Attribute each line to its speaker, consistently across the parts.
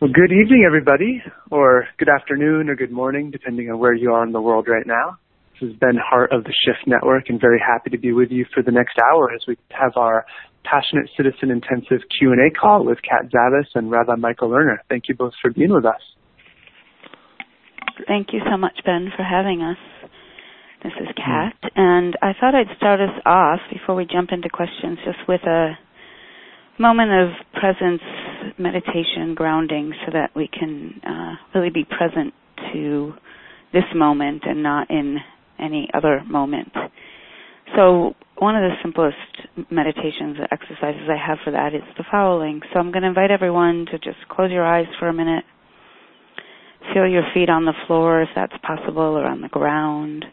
Speaker 1: Well, good evening, everybody, or good afternoon or good morning, depending on where you are in the world right now. This is Ben Hart of the Shift Network, and very happy to be with you for the next hour as we have our Passionate Citizen Intensive Q&A call with Cat Zavis and Rabbi Michael Lerner. Thank you both for being with us.
Speaker 2: Thank you so much, Ben, for having us. This is mm-hmm. Cat, and I thought I'd start us off before we jump into questions just with a moment of presence, meditation, grounding, so that we can uh, really be present to this moment and not in any other moment. So, one of the simplest meditations exercises I have for that is the following. So, I'm going to invite everyone to just close your eyes for a minute. Feel your feet on the floor if that's possible or on the ground.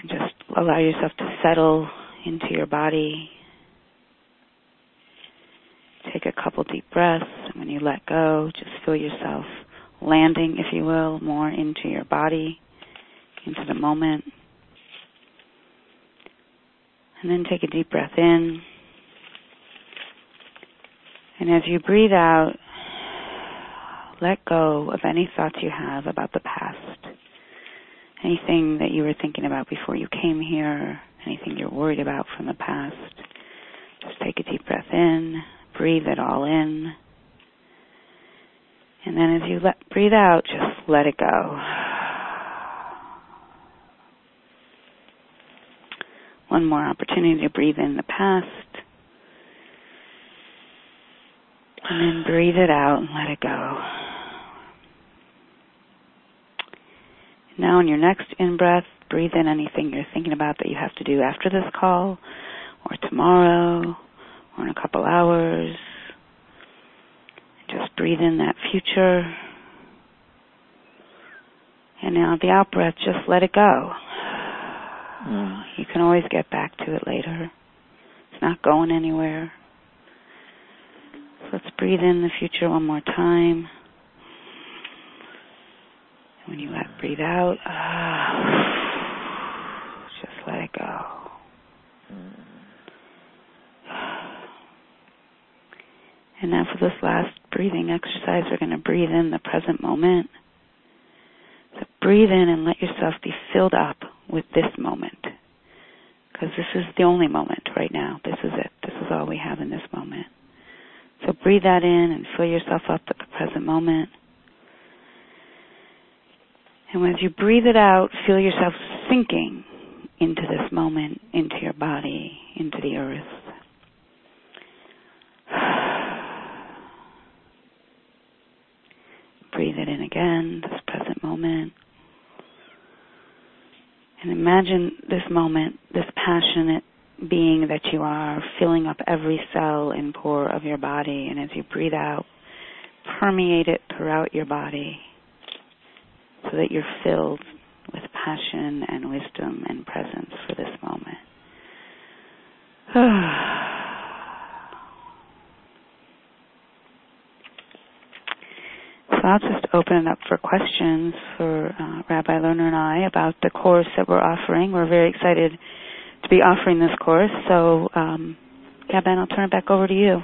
Speaker 2: And just allow yourself to settle into your body. Take a couple deep breaths, and when you let go, just feel yourself landing, if you will, more into your body, into the moment. And then take a deep breath in. And as you breathe out, let go of any thoughts you have about the past. Anything that you were thinking about before you came here, anything you're worried about from the past. Just take a deep breath in breathe it all in. And then as you let, breathe out, just let it go. One more opportunity to breathe in the past. And then breathe it out and let it go. Now, in your next in breath, breathe in anything you're thinking about that you have to do after this call or tomorrow or in a couple hours. Just breathe in that future. And now the out breath, just let it go. Mm. You can always get back to it later. It's not going anywhere. So let's breathe in the future one more time. When you let breathe out, just let it go. Mm. And now for this last breathing exercise, we're going to breathe in the present moment. So breathe in and let yourself be filled up with this moment. Because this is the only moment right now. This is it. This is all we have in this moment. So breathe that in and fill yourself up with the present moment. And as you breathe it out, feel yourself sinking into this moment, into your body, into the earth. In again, this present moment. And imagine this moment, this passionate being that you are, filling up every cell and pore of your body. And as you breathe out, permeate it throughout your body so that you're filled with passion and wisdom and presence for this moment. I'll just open it up for questions for uh, Rabbi Lerner and I about the course that we're offering. We're very excited to be offering this course. So, um, yeah, Ben, I'll turn it back over to you.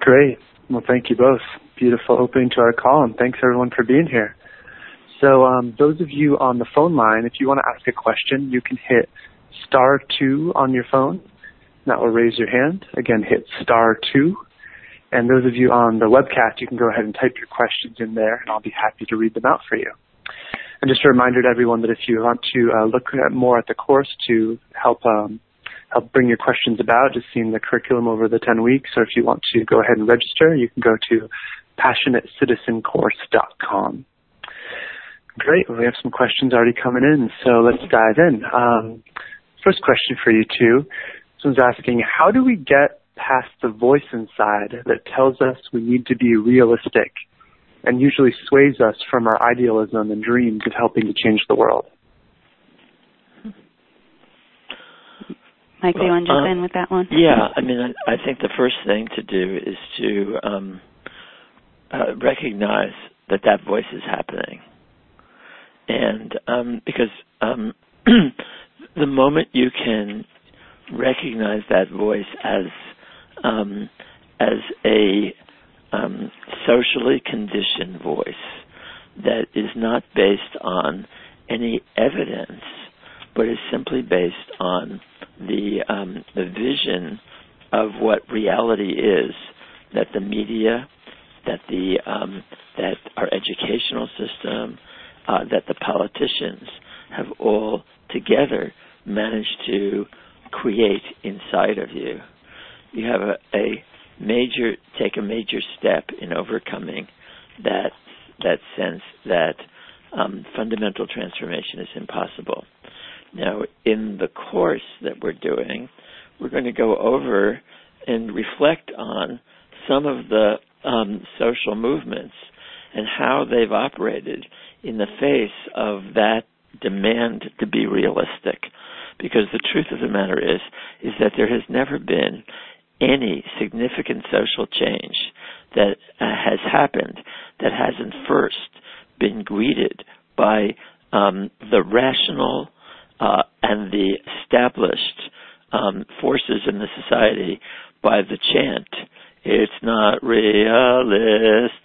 Speaker 1: Great. Well, thank you both. Beautiful opening to our call, and thanks everyone for being here. So, um, those of you on the phone line, if you want to ask a question, you can hit star two on your phone. That will raise your hand. Again, hit star two and those of you on the webcast, you can go ahead and type your questions in there, and I'll be happy to read them out for you. And just a reminder to everyone that if you want to uh, look at more at the course to help um, help bring your questions about, just seeing the curriculum over the 10 weeks, or if you want to go ahead and register, you can go to passionatecitizencourse.com. Great. Well, we have some questions already coming in, so let's dive in. Um, first question for you two. Someone's asking, how do we get past the voice inside that tells us we need to be realistic and usually sways us from our idealism and dreams of helping to change the world.
Speaker 2: Mike, do you want to jump uh, in with that one?
Speaker 3: Yeah, I mean, I, I think the first thing to do is to um, uh, recognize that that voice is happening, and um, because um, the moment you can recognize that voice as um, as a socially conditioned voice that is not based on any evidence, but is simply based on the um, the vision of what reality is that the media, that the um, that our educational system, uh, that the politicians have all together managed to create inside of you. You have a, a major take a major step in overcoming that that sense that um, fundamental transformation is impossible. Now, in the course that we're doing, we're going to go over and reflect on some of the um, social movements and how they've operated in the face of that demand to be realistic. Because the truth of the matter is, is that there has never been any significant social change that uh, has happened that hasn't first been greeted by um, the rational uh, and the established um, forces in the society by the chant. It's not realistic.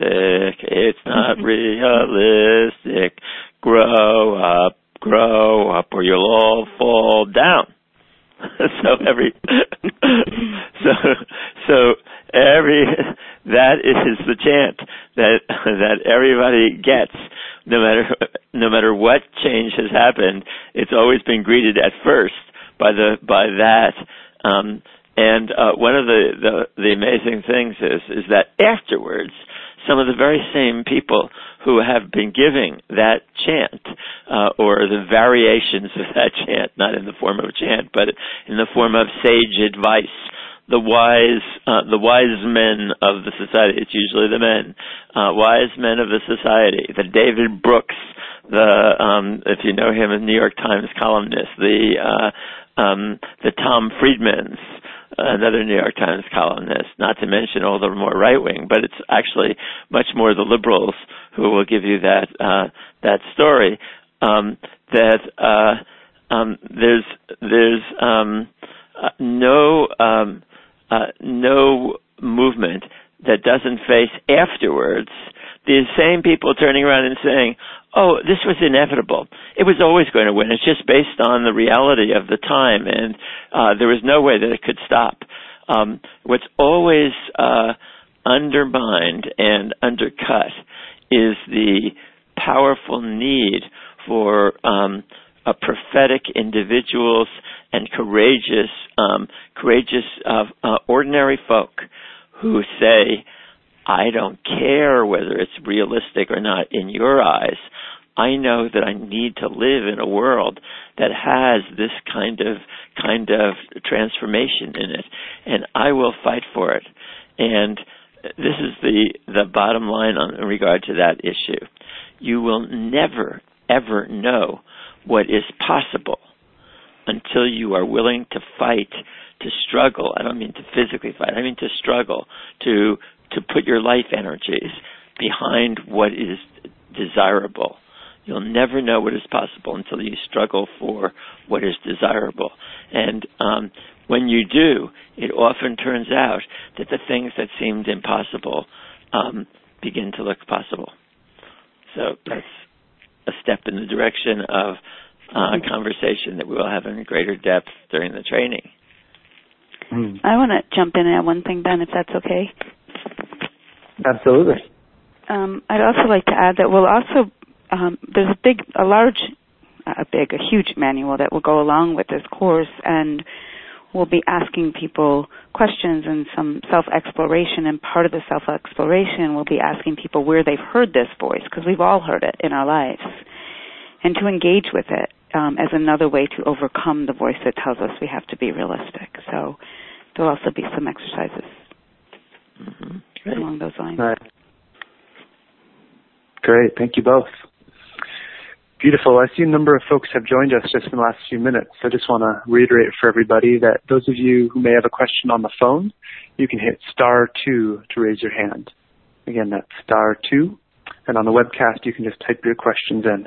Speaker 3: It's not realistic. Grow up, grow up, or you'll all fall down. so every so so every that is the chant that that everybody gets. No matter no matter what change has happened it's always been greeted at first by the by that. Um and uh one of the the the amazing things is is that afterwards some of the very same people who have been giving that chant uh, or the variations of that chant, not in the form of a chant, but in the form of sage advice. The wise, uh, the wise men of the society. It's usually the men, uh, wise men of the society. The David Brooks, the um, if you know him, a New York Times columnist. The uh, um, the Tom Friedmans, another New York Times columnist, not to mention all the more right wing, but it's actually much more the liberals who will give you that uh, that story. Um, that uh, um, there's there's um, uh, no um, uh, no movement that doesn't face afterwards these same people turning around and saying, oh, this was inevitable. It was always going to win. It's just based on the reality of the time, and uh, there was no way that it could stop. Um, what's always uh, undermined and undercut is the powerful need for um, a prophetic individuals and courageous, um, courageous uh, uh, ordinary folk who say, I don't care whether it's realistic or not in your eyes. I know that I need to live in a world that has this kind of kind of transformation in it, and I will fight for it. And this is the the bottom line on, in regard to that issue. You will never ever know what is possible until you are willing to fight, to struggle. I don't mean to physically fight. I mean to struggle, to to put your life energies behind what is desirable. You'll never know what is possible until you struggle for what is desirable. And um, when you do, it often turns out that the things that seemed impossible um, begin to look possible. So that's a step in the direction of uh, a conversation that we will have in greater depth during the training.
Speaker 2: I want to jump in and add one thing, Ben, if that's okay.
Speaker 1: Absolutely.
Speaker 2: Um, I'd also like to add that we'll also um, there's a big, a large, a big, a huge manual that will go along with this course, and we'll be asking people questions and some self-exploration. And part of the self-exploration, we'll be asking people where they've heard this voice, because we've all heard it in our lives, and to engage with it um, as another way to overcome the voice that tells us we have to be realistic. So there'll also be some exercises mm-hmm. along those lines.
Speaker 1: Right. Great. Thank you both. Beautiful. I see a number of folks have joined us just in the last few minutes. I just want to reiterate for everybody that those of you who may have a question on the phone, you can hit star two to raise your hand. Again, that's star two. And on the webcast, you can just type your questions in.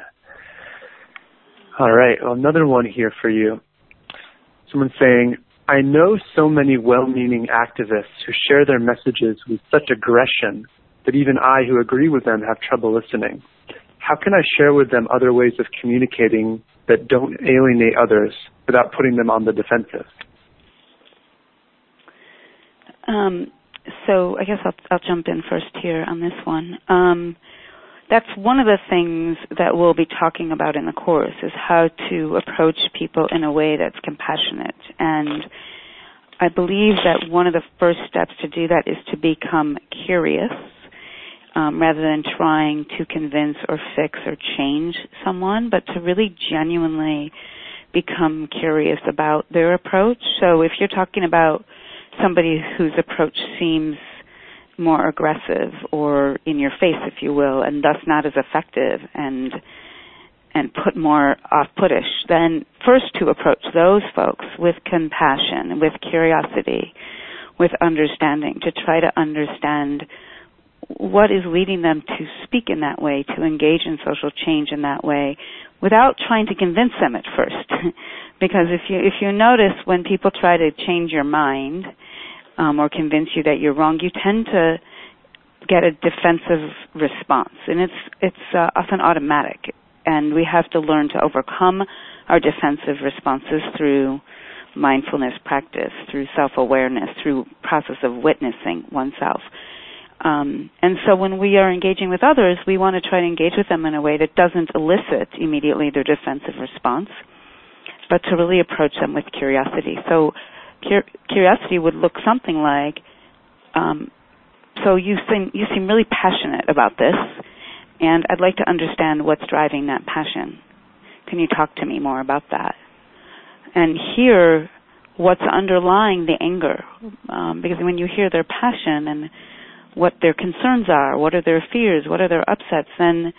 Speaker 1: All right. Well, another one here for you. Someone saying, I know so many well-meaning activists who share their messages with such aggression that even I who agree with them have trouble listening. How can I share with them other ways of communicating that don't alienate others without putting them on the defensive?
Speaker 2: Um, so I guess I'll, I'll jump in first here on this one. Um, that's one of the things that we'll be talking about in the course is how to approach people in a way that's compassionate. And I believe that one of the first steps to do that is to become curious um, rather than trying to convince or fix or change someone, but to really genuinely become curious about their approach. So if you're talking about somebody whose approach seems more aggressive or in your face, if you will, and thus not as effective and and put more off-puttish, then first to approach those folks with compassion, with curiosity, with understanding, to try to understand what is leading them to speak in that way, to engage in social change in that way, without trying to convince them at first. because if you if you notice when people try to change your mind, um, or convince you that you're wrong, you tend to get a defensive response, and it's it's uh, often automatic. And we have to learn to overcome our defensive responses through mindfulness practice, through self-awareness, through process of witnessing oneself. Um, and so when we are engaging with others, we want to try to engage with them in a way that doesn't elicit immediately their defensive response, but to really approach them with curiosity. So curiosity would look something like, um, so you seem you seem really passionate about this, and I'd like to understand what's driving that passion. Can you talk to me more about that? And hear what's underlying the anger, um, because when you hear their passion and what their concerns are, what are their fears, what are their upsets, then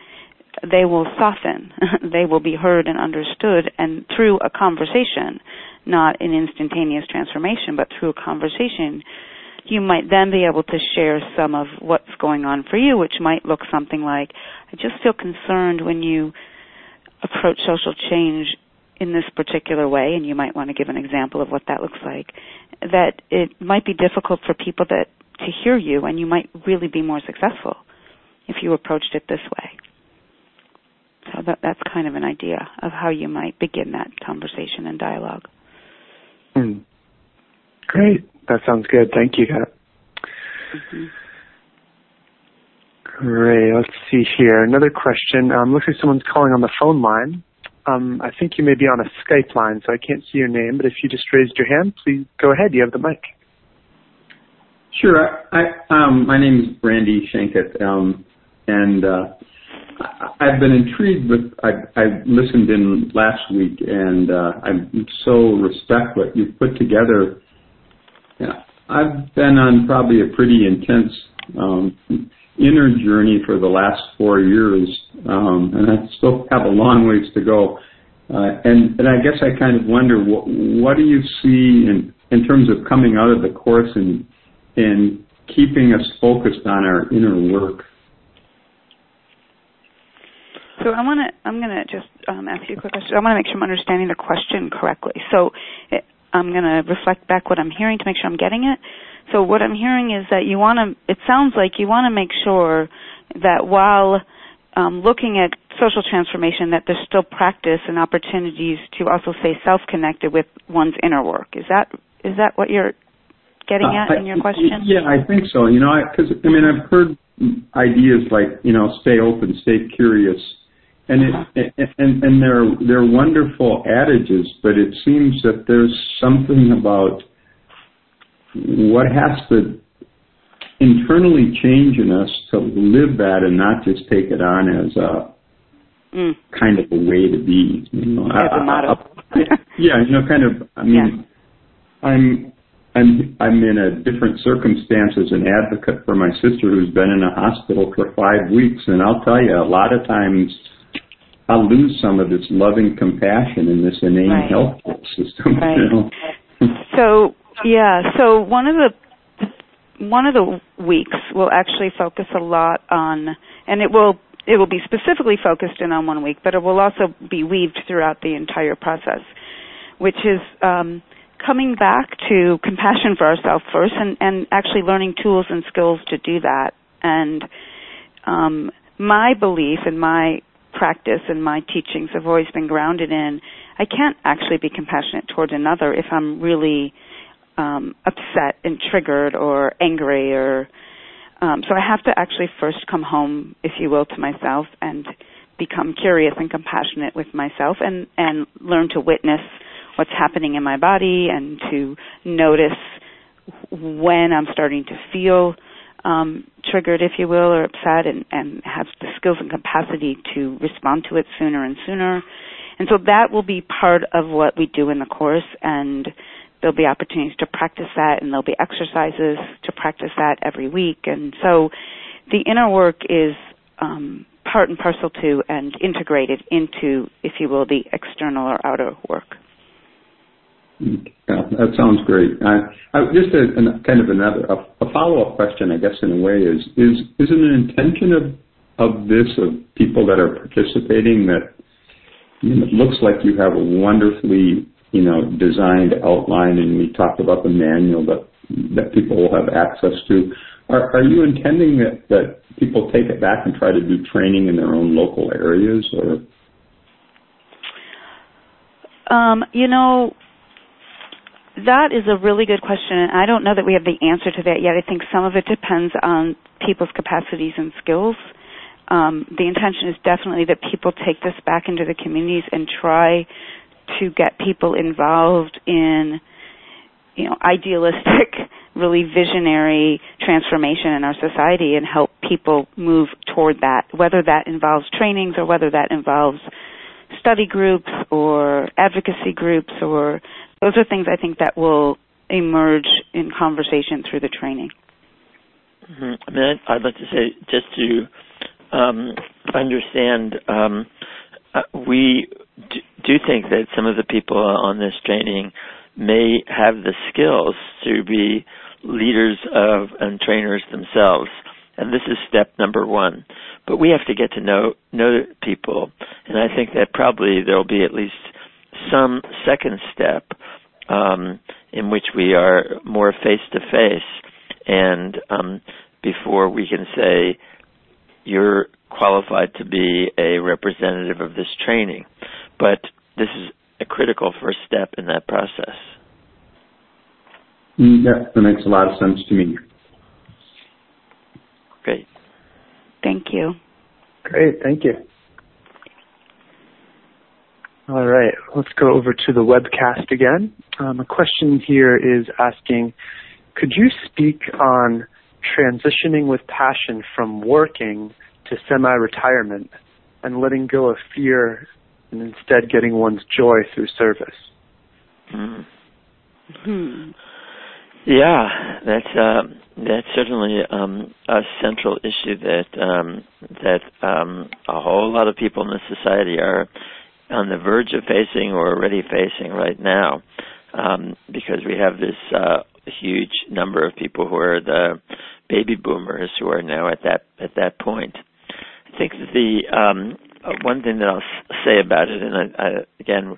Speaker 2: they will soften. they will be heard and understood, and through a conversation, not an instantaneous transformation, but through a conversation, you might then be able to share some of what's going on for you, which might look something like, I just feel concerned when you approach social change in this particular way, and you might want to give an example of what that looks like, that it might be difficult for people that to hear you, and you might really be more successful if you approached it this way. So that, that's kind of an idea of how you might begin that conversation and dialogue.
Speaker 1: Mm. Great. That sounds good. Thank you, Cat. Mm-hmm. Great. Let's see here. Another question. Um, looks like someone's calling on the phone line. Um, I think you may be on a Skype line, so I can't see your name, but if you just raised your hand, please go ahead. You have the mic.
Speaker 4: Sure. I, um, my name is Randy Shankit, um, and uh, I've been intrigued with. I, I listened in last week, and uh, I so respect what you've put together. Yeah, I've been on probably a pretty intense um, inner journey for the last four years, um, and I still have a long ways to go. Uh, and, and I guess I kind of wonder what, what do you see in in terms of coming out of the course and and keeping us focused on our inner work.
Speaker 2: So I want to. I'm going to just um, ask you a quick question. I want to make sure I'm understanding the question correctly. So it, I'm going to reflect back what I'm hearing to make sure I'm getting it. So what I'm hearing is that you want to. It sounds like you want to make sure that while um, looking at social transformation, that there's still practice and opportunities to also stay self-connected with one's inner work. Is that is that what you're getting uh, at in your question?
Speaker 4: Yeah, I think so. You know, because I, I mean, I've heard ideas like you know, stay open, stay curious, and it, and and they're they're wonderful adages, but it seems that there's something about what has to internally change in us to live that and not just take it on as a mm. kind of a way to be. You know,
Speaker 2: as a motto.
Speaker 4: yeah, you know, kind of. I mean, yeah. I'm I'm I'm in a different circumstance as an advocate for my sister who's been in a hospital for five weeks, and I'll tell you, a lot of times I lose some of this loving compassion in this inane right. healthcare system.
Speaker 2: Right.
Speaker 4: You know?
Speaker 2: so yeah, so one of the one of the weeks will actually focus a lot on, and it will it will be specifically focused in on one week, but it will also be weaved throughout the entire process, which is um, coming back to compassion for ourselves first, and, and actually learning tools and skills to do that And um, my belief and my practice and my teachings have always been grounded in I can't actually be compassionate towards another if I'm really um, upset and triggered or angry or um, so I have to actually first come home, if you will, to myself and become curious and compassionate with myself and and learn to witness what's happening in my body and to notice when I'm starting to feel um, triggered, if you will, or upset, and, and have the skills and capacity to respond to it sooner and sooner. And so that will be part of what we do in the course, and there'll be opportunities to practice that, and there'll be exercises to practice that every week. And so the inner work is um, part and parcel to and integrated into, if you will, the external or outer work.
Speaker 4: That sounds great. Just a, kind of another follow-up question, I guess, in a way, is it an intention of of this of people that are participating that it looks like you have a wonderfully you know designed outline, and we talked about the manual that that people will have access to. Are, you intending that people take it back and try to do training in their own local areas, or?
Speaker 2: Um, That is a really good question, and I don't know that we have the answer to that yet. I think some of it depends on people's capacities and skills. Um, the intention is definitely that people take this back into the communities and try to get people involved in, you know, idealistic, really visionary transformation in our society and help people move toward that, whether that involves trainings or whether that involves study groups or advocacy groups or those are things I think that will emerge in conversation through the training.
Speaker 3: Mm-hmm. I mean, I'd like to say just to um, understand, um, uh, we do think that some of the people on this training may have the skills to be leaders of and trainers themselves. And this is step number one. But we have to get to know know people, and I think that probably there will be at least some second step um, in which we are more face to face, and um, before we can say you're qualified to be a representative of this training. But this is a critical first step in that process.
Speaker 4: Mm, yeah, that makes a lot of sense to me.
Speaker 3: Great.
Speaker 2: Thank you.
Speaker 1: Great, thank you. All right, let's go over to the webcast again. Um, a question here is asking, could you speak on transitioning with passion from working to semi-retirement and letting go of fear and instead getting one's joy through service?
Speaker 3: Mm. Hmm. Yeah, that's uh, that's certainly um, a central issue that um, that um, a whole lot of people in the society are on the verge of facing or already facing right now, um, because we have this uh, huge number of people who are the baby boomers who are now at that at that point. I think the um, one thing that I'll say about it, and I, I, again,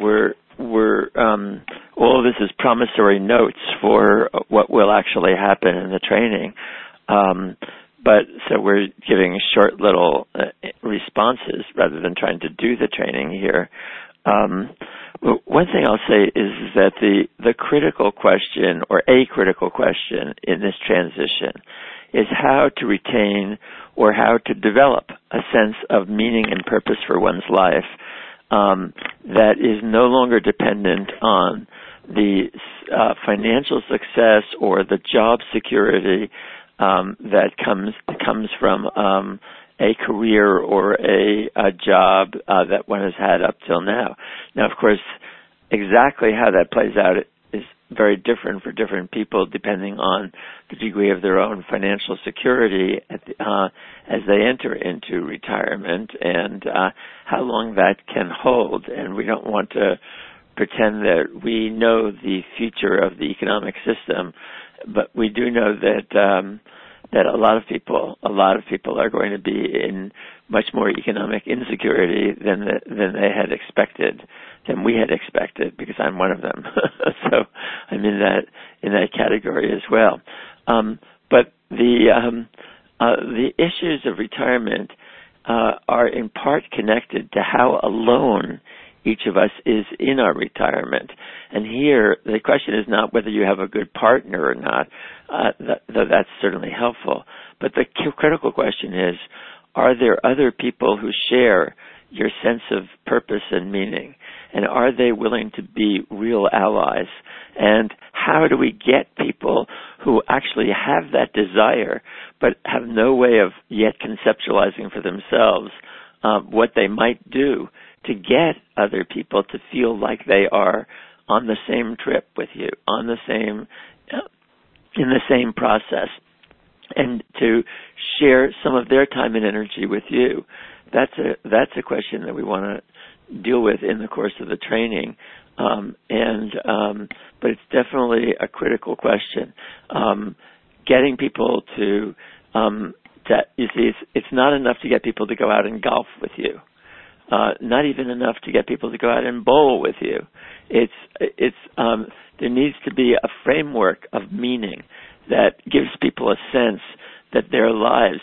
Speaker 3: we're we're um, all of this is promissory notes for what will actually happen in the training. Um, but so we're giving short little uh, responses rather than trying to do the training here. Um, one thing I'll say is that the the critical question or a critical question in this transition is how to retain or how to develop a sense of meaning and purpose for one's life um, that is no longer dependent on the uh, financial success or the job security um, that comes comes from um, a career or a, a job uh, that one has had up till now. Now, of course, exactly how that plays out is very different for different people, depending on the degree of their own financial security the, uh, as they enter into retirement and uh, how long that can hold. And we don't want to pretend that we know the future of the economic system but we do know that um, that a lot of people, a lot of people are going to be in much more economic insecurity than the, than they had expected, than we had expected, because I'm one of them. so I'm in that in that category as well. Um, but the um, uh, the issues of retirement uh, are in part connected to how alone each of us is in our retirement. And here, the question is not whether you have a good partner or not, uh, that, that's certainly helpful. But the critical question is, are there other people who share your sense of purpose and meaning? And are they willing to be real allies? And how do we get people who actually have that desire but have no way of yet conceptualizing for themselves uh, what they might do to get other people to feel like they are on the same trip with you, on the same, uh, in the same process, and to share some of their time and energy with you. That's a that's a question that we want to deal with in the course of the training. Um, and um, but it's definitely a critical question. Um, getting people to um, you see, it's, it's not enough to get people to go out and golf with you uh, not even enough to get people to go out and bowl with you. It's it's um, there needs to be a framework of meaning that gives people a sense that their lives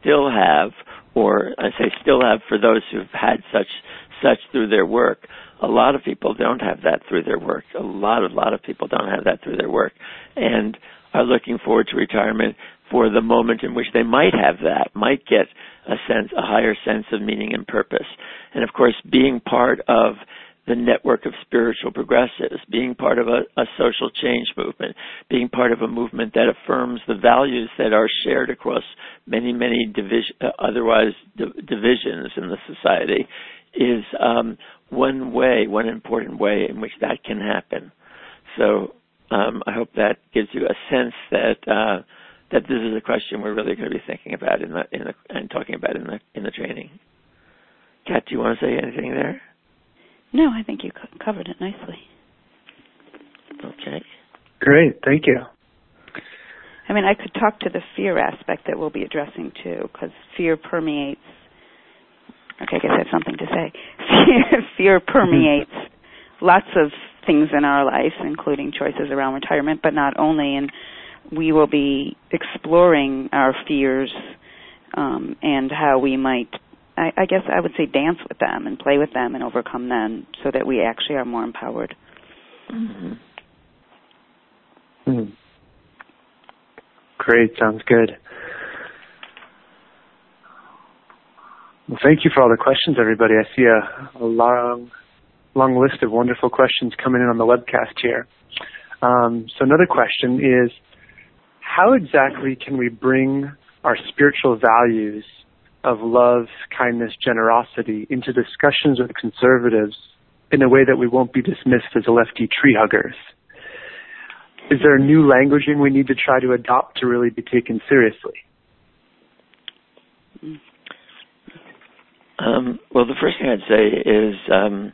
Speaker 3: still have, or I say still have for those who've had such such through their work. A lot of people don't have that through their work. A lot, a lot of people don't have that through their work, and are looking forward to retirement for the moment in which they might have that, might get a sense, a higher sense of meaning and purpose. And of course, being part of the network of spiritual progressives, being part of a, a, social change movement, being part of a movement that affirms the values that are shared across many, many division, uh, otherwise di- divisions in the society, is um, one way, one important way in which that can happen. So um, I hope that gives you a sense that uh, that this is a question we're really going to be thinking about in the in the and talking about in the in the training. Cat, do you want to say anything there?
Speaker 2: No, I think you covered it nicely.
Speaker 3: Okay.
Speaker 1: Great, thank you.
Speaker 2: I mean, I could talk to the fear aspect that we'll be addressing too, because fear permeates. Okay, I guess I have something to say. Fear, fear permeates lots of things in our life, including choices around retirement, but not only. And we will be exploring our fears um, and how we might, I, I guess I would say, dance with them and play with them and overcome them, so that we actually are more empowered.
Speaker 3: Mm-hmm.
Speaker 1: Mm. Great, sounds good. Well, thank you for all the questions, everybody. I see a, a long, long list of wonderful questions coming in on the webcast here. Um, so another question is, how exactly can we bring our spiritual values of love, kindness, generosity into discussions with conservatives in a way that we won't be dismissed as lefty tree huggers? Is there new languaging we need to try to adopt to really be taken seriously?
Speaker 3: Um, well, the first thing I'd say is um,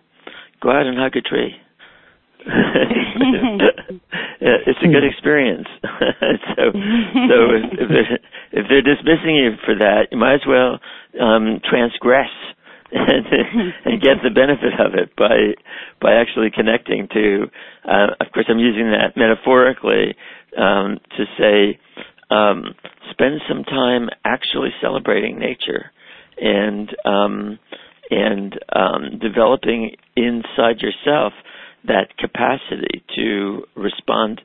Speaker 3: go out and hug a tree. it's a good experience. so, so if, if, they're, if they're dismissing you for that, you might as well um, transgress and, and get the benefit of it by by actually connecting to. Uh, of course, I'm using that metaphorically um, to say, um, spend some time actually celebrating nature and um, and um, developing inside yourself that capacity to respond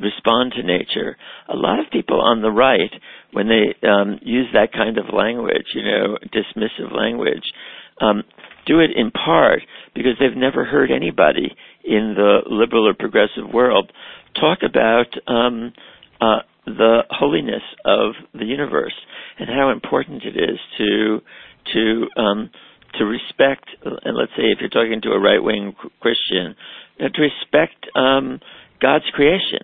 Speaker 3: respond to nature. A lot of people on the right, when they um, use that kind of language, you know, dismissive language, um, do it in part because they've never heard anybody in the liberal or progressive world talk about um, uh, the holiness of the universe and how important it is to to um, to respect, and let's say if you're talking to a right wing Christian, to respect um, God's creation.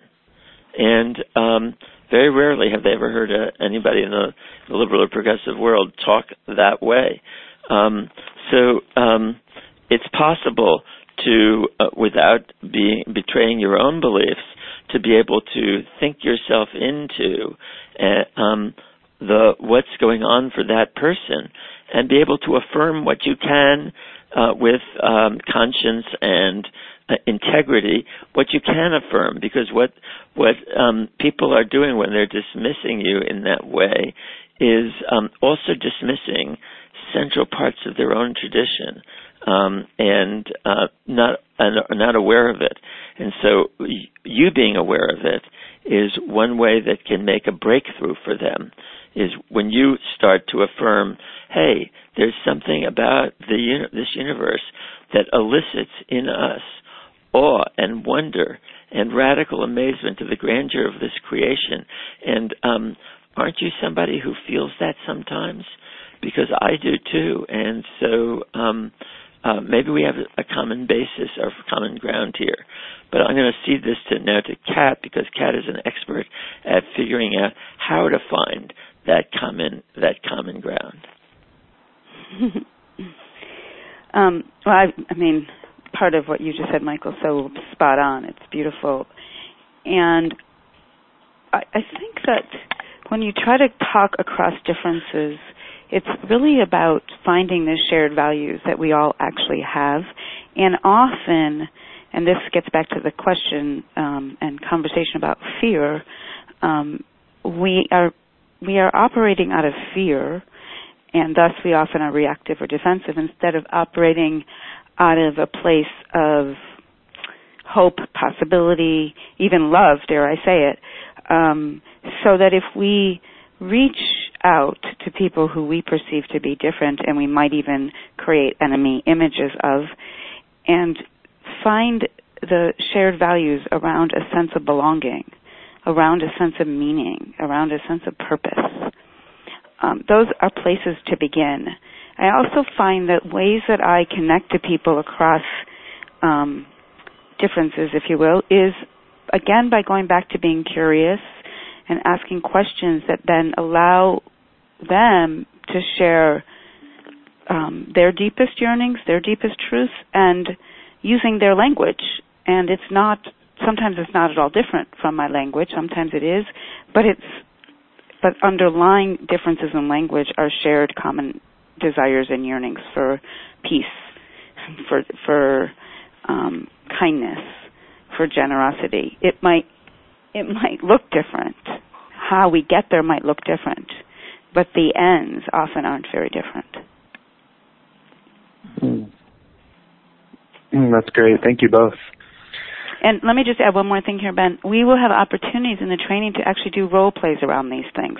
Speaker 3: And um, very rarely have they ever heard uh, anybody in the, the, liberal or progressive world talk that way. Um, so um, it's possible to, uh, without being betraying your own beliefs, to be able to think yourself into uh, um, the what's going on for that person and be able to affirm what you can uh, with um, conscience and uh, integrity, what you can affirm, because what what um, people are doing when they're dismissing you in that way is um, also dismissing central parts of their own tradition um, and uh, not uh, not aware of it. And so you being aware of it is one way that can make a breakthrough for them. Is when you start to affirm, hey, there's something about the this universe that elicits in us awe and wonder and radical amazement of the grandeur of this creation. And um, aren't you somebody who feels that sometimes? Because I do too. And so um, uh, maybe we have a common basis or common ground here. But I'm going to cede this to now to Cat because Cat is an expert at figuring out how to find that common that common ground.
Speaker 2: um, well, I, I mean, part of what you just said, Michael, so spot on. It's beautiful, and I, I think that when you try to talk across differences, it's really about finding the shared values that we all actually have, and often, and this gets back to the question um, and conversation about fear. Um, we are we are operating out of fear, and thus we often are reactive or defensive instead of operating out of a place of hope, possibility, even love, dare I say it, um, so that if we reach out to people who we perceive to be different and we might even create enemy images of and find the shared values around a sense of belonging, around a sense of meaning, around a sense of purpose. Um, those are places to begin. I also find that ways that I connect to people across um, differences, if you will, is again by going back to being curious and asking questions that then allow them to share um, their deepest yearnings, their deepest truths, and using their language. And it's not sometimes it's not at all different from my language. Sometimes it is, but it's but underlying differences in language are shared common desires and yearnings for peace, for for um, kindness, for generosity. It might it might look different. How we get there might look different, but the ends often aren't very different.
Speaker 1: Mm. That's great. Thank you both.
Speaker 2: And let me just add one more thing here, Ben. We will have opportunities in the training to actually do role plays around these things.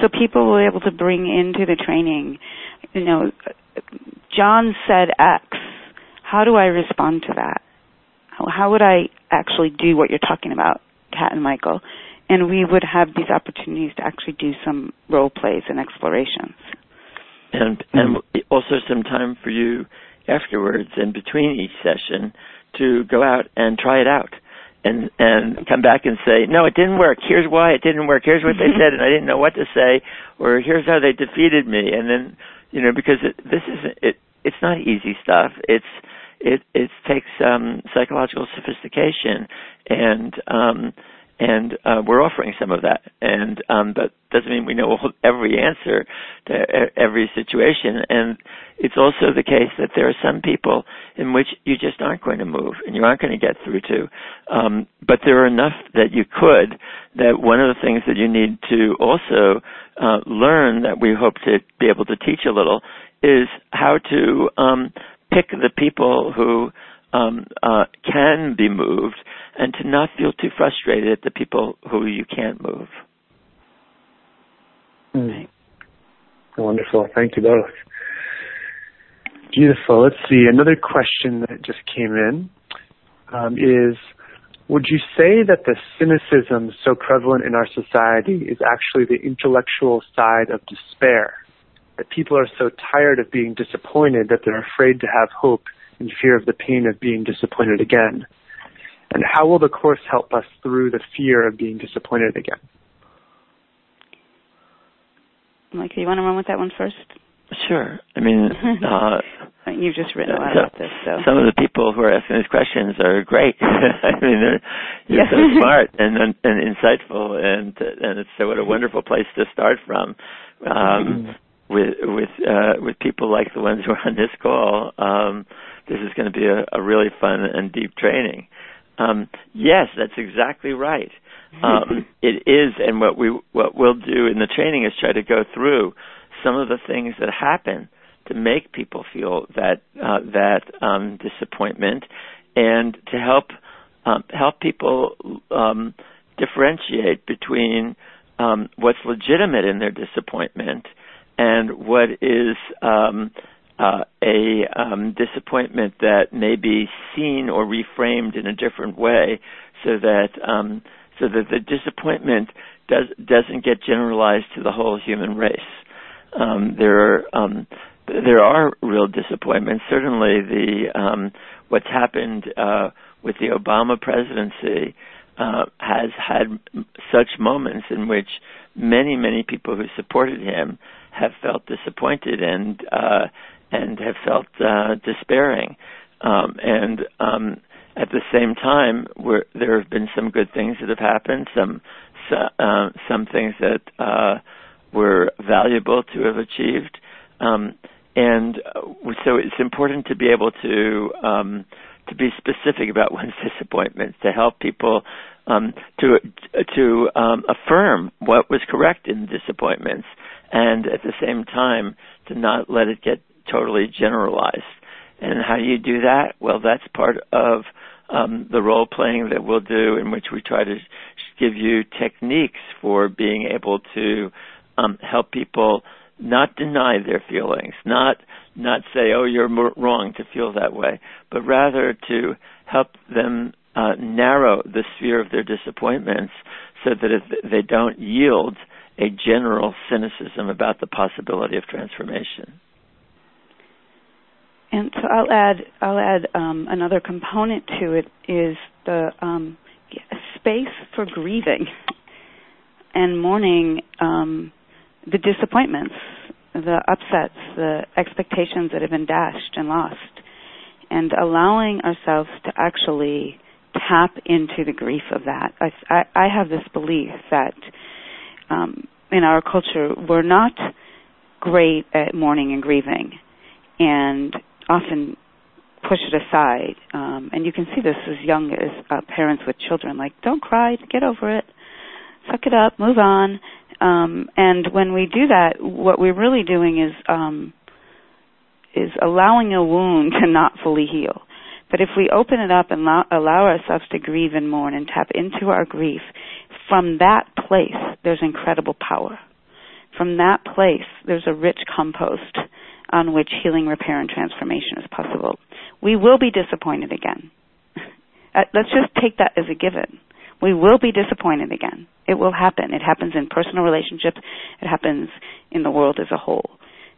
Speaker 2: So people will be able to bring into the training, you know, John said X. How do I respond to that? How would I actually do what you're talking about, Cat and Michael? And we would have these opportunities to actually do some role plays and explorations.
Speaker 3: And and also some time for you afterwards and between each session to go out and try it out and and come back and say, no, it didn't work. Here's why it didn't work. Here's what they said, and I didn't know what to say, or here's how they defeated me. And then, you know, because it, this is it, it's not easy stuff. It's it it takes um, psychological sophistication and um, and uh, we're offering some of that. And um, that doesn't mean we know every answer to every situation. And it's also the case that there are some people in which you just aren't going to move and you aren't going to get through to. Um, but there are enough that you could. That one of the things that you need to also uh, learn that we hope to be able to teach a little is how to um, pick the people who um, uh, can be moved and to not feel too frustrated at the people who you can't move.
Speaker 1: Mm. Wonderful. Thank you both. Beautiful. Let's see. Another question that just came in um, is Would you say that the cynicism so prevalent in our society is actually the intellectual side of despair? That people are so tired of being disappointed that they're afraid to have hope in fear of the pain of being disappointed again? And how will the Course help us through the fear of being disappointed again?
Speaker 2: Mike, do you want to run with that one first?
Speaker 3: Sure. I mean, uh,
Speaker 2: you've just written a lot so, about this. So
Speaker 3: some of the people who are asking these questions are great. I mean, they're, you're yeah. so smart and, and and insightful, and and it's so what a wonderful place to start from. Um, with with uh, with people like the ones who are on this call, um, this is going to be a, a really fun and deep training. Um, yes, that's exactly right. um, it is, and what we what we'll do in the training is try to go through some of the things that happen to make people feel that uh, that um, disappointment, and to help um, help people um, differentiate between um, what's legitimate in their disappointment and what is a um, disappointment that may be seen or reframed in a different way, so that um, so that the disappointment does doesn't get generalized to the whole human race. Um, there are um, there are real disappointments. Certainly, the um, what's happened uh, with the Obama presidency uh, has had such moments in which many many people who supported him have felt disappointed and uh, and have felt uh, despairing. Um, and um, at the same time, there have been some good things that have happened, some uh, some things that uh, were valuable to have achieved, um, and uh, so it's important to be able to um, to be specific about one's disappointments, to help people um, to to um, affirm what was correct in disappointments, and at the same time to not let it get totally generalized. And how do you do that? Well, that's part of um, the role playing that we'll do, in which we try to give you techniques for being able to um, help people not deny their feelings, not not say, "Oh, you're wrong to feel that way," but rather to help them uh, narrow the sphere of their disappointments so that they don't yield a general cynicism about the possibility of transformation.
Speaker 2: And so I'll add I'll add um, another component to it is the um, space for grieving and mourning um, the disappointments, the upsets, the expectations that have been dashed and lost, and allowing ourselves to actually tap into the grief of that. I, I, I have this belief that um, in our culture we're not great at mourning and grieving, and often push it aside. Um, and you can see this as young as uh, parents with children. Like, don't cry, get over it, suck it up, move on. Um, and when we do that, what we're really doing is um, is allowing a wound to not fully heal. But if we open it up and allow, allow ourselves to grieve and mourn and tap into our grief, from that place, there's incredible power. From that place, there's a rich compost on which healing, repair, and transformation is possible. We will be disappointed again. Uh, let's just take that as a given. We will be disappointed again. It will happen. It happens in personal relationships. It happens in the world as a whole.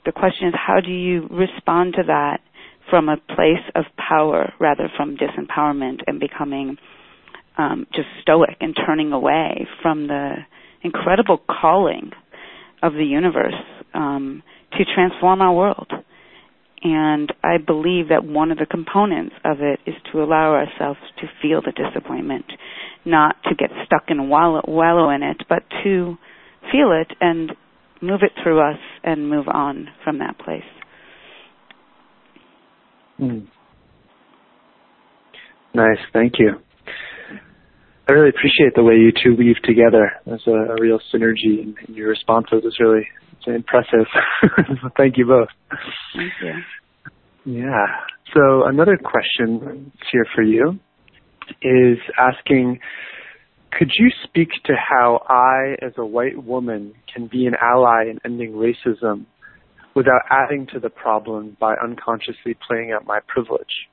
Speaker 2: The question is, how do you respond to that from a place of power rather from disempowerment and becoming um, just stoic and turning away from the incredible calling of the universe um, to transform our world. And I believe that one of the components of it is to allow ourselves to feel the disappointment, not to get stuck and wallow, wallow in it, but to feel it and move it through us and move on from that place.
Speaker 1: Mm. Nice, thank you. I really appreciate the way you two weave together. There's a, a real synergy in, in your responses. It's really impressive. Thank you both.
Speaker 2: Thank you.
Speaker 1: Yeah. So another question here for you is asking, could you speak to how I, as a white woman, can be an ally in ending racism without adding to the problem by unconsciously playing out my privilege?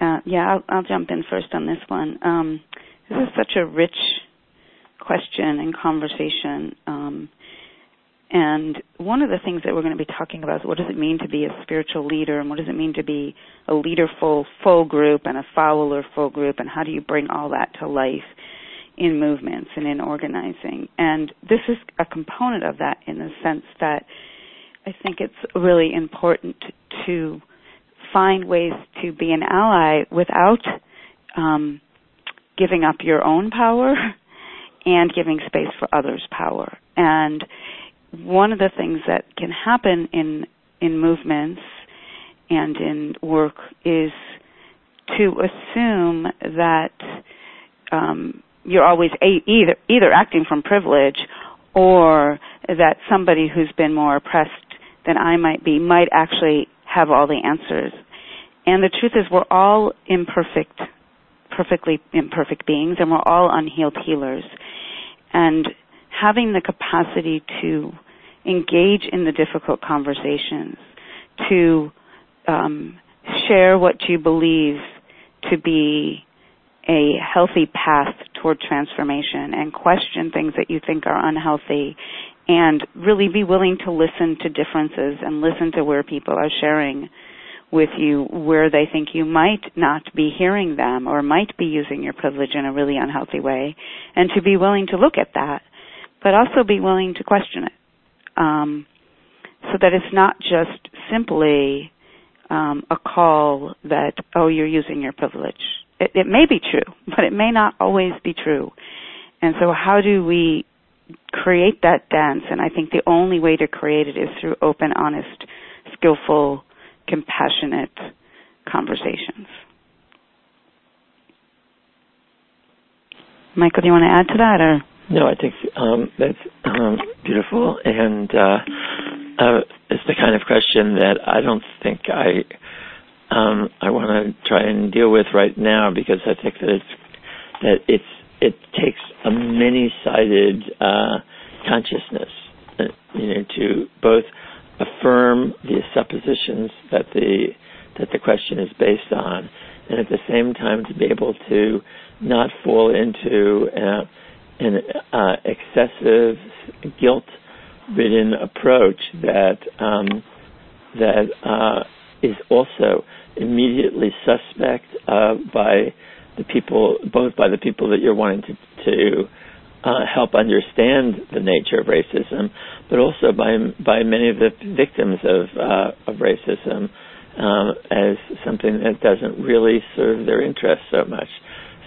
Speaker 2: Uh, yeah, I'll, I'll, jump in first on this one. Um, this is such a rich question and conversation. Um, and one of the things that we're going to be talking about is what does it mean to be a spiritual leader, and what does it mean to be a leader full full group and a follower full group, and how do you bring all that to life in movements and in organizing? And this is a component of that in the sense that I think it's really important to find ways to be an ally without um, giving up your own power and giving space for others' power. And one of the things that can happen in in movements and in work is to assume that um, you're always a- either either acting from privilege or that somebody who's been more oppressed than I might be might actually have all the answers. And the truth is we're all imperfect, perfectly imperfect beings and we're all unhealed healers. And having the capacity to engage in the difficult conversations, to um, share what you believe to be a healthy path toward transformation and question things that you think are unhealthy and really be willing to listen to differences and listen to where people are sharing with you where they think you might not be hearing them or might be using your privilege in a really unhealthy way and to be willing to look at that but also be willing to question it. Um, so that it's not just simply um, a call that oh you're using your privilege. It, it may be true but it may not always be true. And so how do we create that dance? And i think the only way to create it is through open honest skillful compassionate conversations. Michael do you want to add to that or?
Speaker 3: No i think um, that's um, beautiful and uh, uh, it's the kind of question that i don't think i um, i want to try and deal with right now because i think that it's that it's it takes a many-sided uh, consciousness, uh, you know, to both affirm the suppositions that the that the question is based on, and at the same time to be able to not fall into uh, an uh, excessive guilt-ridden approach that um, that uh, is also immediately suspect uh, by the people, both by the people that you're wanting to, to uh, help understand the nature of racism, but also by by many of the victims of uh, of racism um, as something that doesn't really serve their interests so much.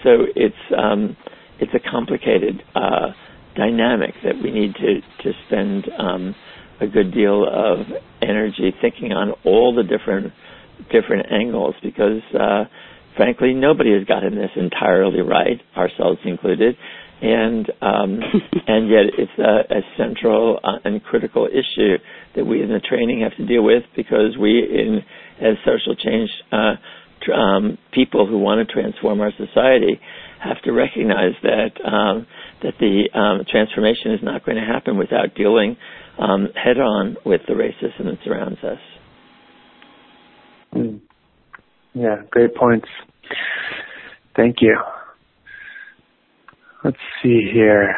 Speaker 3: So it's um, it's a complicated uh, dynamic that we need to to spend um, a good deal of energy thinking on all the different different angles because uh, frankly, nobody has gotten this entirely right, ourselves included, and um, and yet it's a, a central uh, and critical issue that we in the training have to deal with because we, in as social change uh, tr- um, people who want to transform our society, have to recognize that um, that the um, transformation is not going to happen without dealing um, head on with the racism that surrounds us.
Speaker 1: Mm. Yeah, great points. Thank you. Let's see here.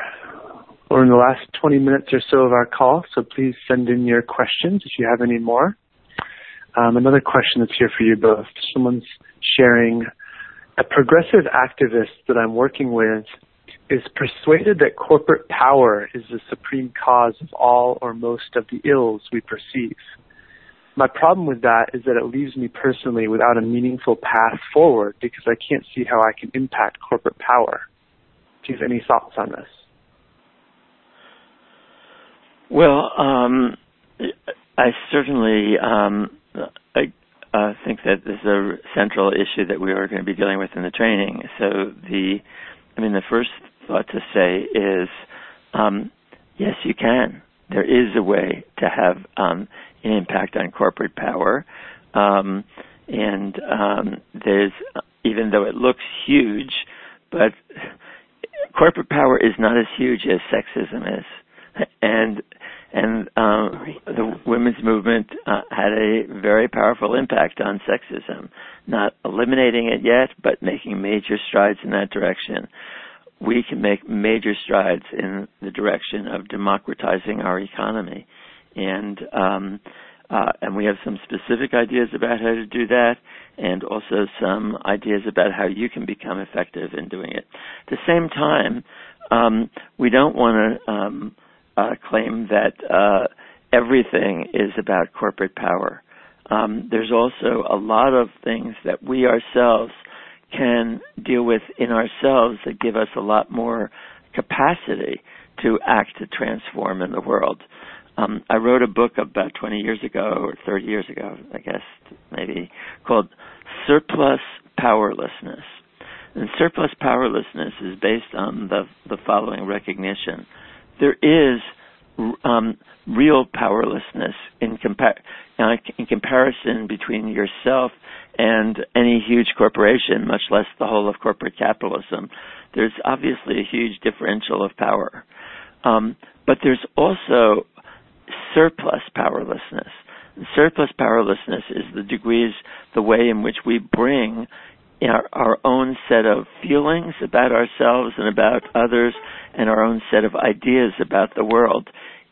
Speaker 1: We're in the last 20 minutes or so of our call, so please send in your questions if you have any more. Um, another question that's here for you both. Someone's sharing a progressive activist that I'm working with is persuaded that corporate power is the supreme cause of all or most of the ills we perceive. My problem with that is that it leaves me personally without a meaningful path forward because I can't see how I can impact corporate power. Have any thoughts on this?
Speaker 3: Well, um, I certainly um, I uh, think that this is a central issue that we are going to be dealing with in the training. So the, I mean, the first thought to say is, um, yes, you can. There is a way to have um, an impact on corporate power. Um, and um, there's, even though it looks huge, but corporate power is not as huge as sexism is. And and um, the women's movement uh, had a very powerful impact on sexism, not eliminating it yet, but making major strides in that direction. We can make major strides in the direction of democratizing our economy and um, uh, and we have some specific ideas about how to do that, and also some ideas about how you can become effective in doing it. At the same time, um, we don't want to um, uh, claim that uh, everything is about corporate power. Um, there's also a lot of things that we ourselves can deal with in ourselves that give us a lot more capacity to act to transform in the world. Um, I wrote a book about 20 years ago or 30 years ago, I guess, maybe, called Surplus powerlessness. And surplus powerlessness is based on the, the following recognition. There is um, real powerlessness in, compa- uh, in comparison between yourself and any huge corporation, much less the whole of corporate capitalism. There's obviously a huge differential of power. Um, but there's also surplus powerlessness. And surplus powerlessness is the degrees, the way in which we bring our, our own set of feelings about ourselves and about others and our own set of ideas about the world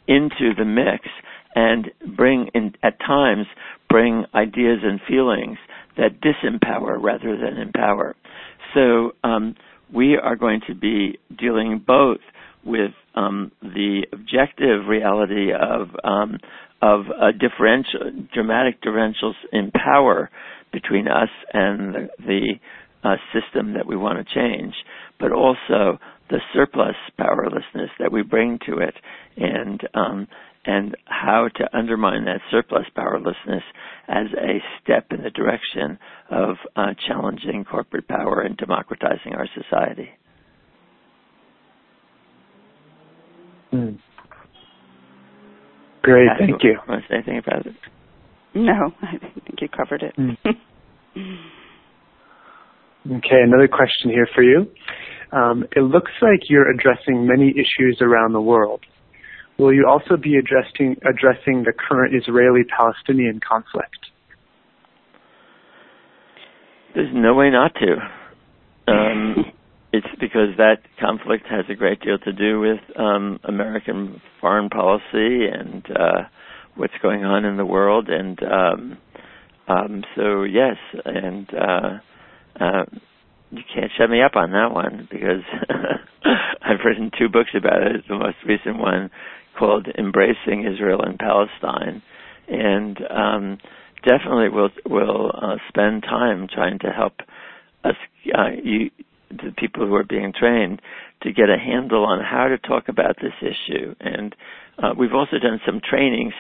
Speaker 3: into the mix and bring in, at times bring ideas and feelings that disempower rather than empower. So um, we are going to be dealing both with um, the objective reality of um, of a differential, dramatic differentials in power between us and the, the uh, system that we want to change, but also the surplus powerlessness that we bring to it, and um, and how to undermine that surplus powerlessness as a step in the direction of uh, challenging corporate power and democratizing our society.
Speaker 1: Mm. Great, thank you.
Speaker 3: Want to say anything about it?
Speaker 2: No, I think you covered it.
Speaker 1: Mm. okay, another question here for you. Um, it looks like you're addressing many issues around the world. Will you also be addressing addressing the current Israeli-Palestinian conflict?
Speaker 3: There's no way not to. Um, it's because that conflict has a great deal to do with um, American foreign policy and uh, what's going on in the world, and um, um, so yes, and uh, uh, you can't shut me up on that one because I've written two books about it. The most recent one called "Embracing Israel and Palestine," and um, definitely we'll we'll uh, spend time trying to help us uh, you the people who are being trained to get a handle on how to talk about this issue. And uh, we've also done some trainings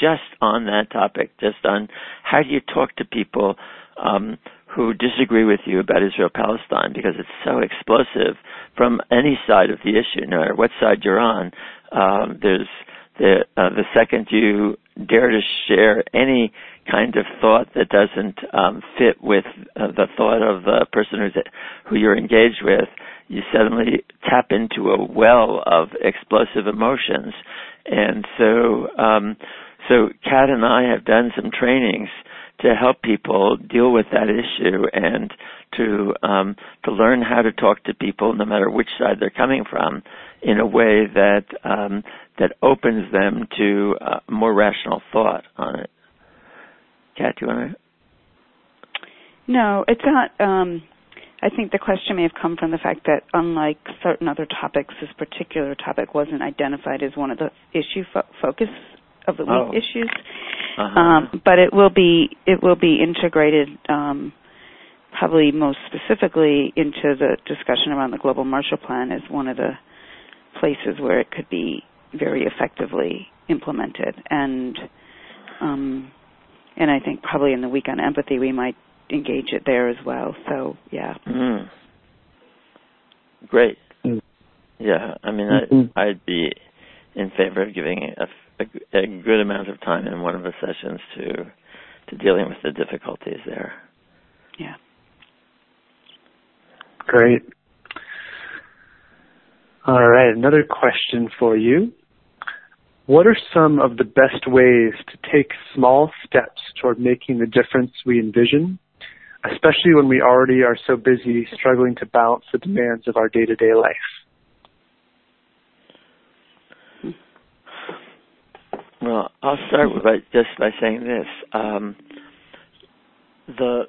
Speaker 3: just on that topic, just on how do you talk to people um, who disagree with you about Israel Palestine because it's so explosive from any side of the issue, no matter what side you're on. Um, there's the uh, the second you dare to share any kind of thought that doesn't um, fit with uh, the thought of the person who's who you're engaged with, you suddenly tap into a well of explosive emotions. And so, um, so Cat and I have done some trainings to help people deal with that issue and to um, to learn how to talk to people, no matter which side they're coming from, in a way that um, that opens them to uh, more rational thought on it. Cat, do you want to?
Speaker 2: No, it's not. Um, I think the question may have come from the fact that, unlike certain other topics, this particular topic wasn't identified as one of the issue fo- focus of the week
Speaker 3: oh.
Speaker 2: issues.
Speaker 3: Uh-huh.
Speaker 2: Um, but it will be it will be integrated, um, probably most specifically into the discussion around the Global Marshall Plan as one of the places where it could be very effectively implemented. And um, and I think probably in the week on empathy we might engage it there as well. So yeah.
Speaker 3: Mm. Great. Yeah, I mean,
Speaker 1: Mm-hmm.
Speaker 3: I, I'd be in favor of giving a, a, a, good amount of time in one of the sessions to to dealing with the difficulties there.
Speaker 2: Yeah.
Speaker 1: Great. All right, another question for you. What are some of the best ways to take small steps toward making the difference we envision, especially when we already are so busy struggling to balance the demands of our day to day life?
Speaker 3: Well, I'll start by just by saying this: um, the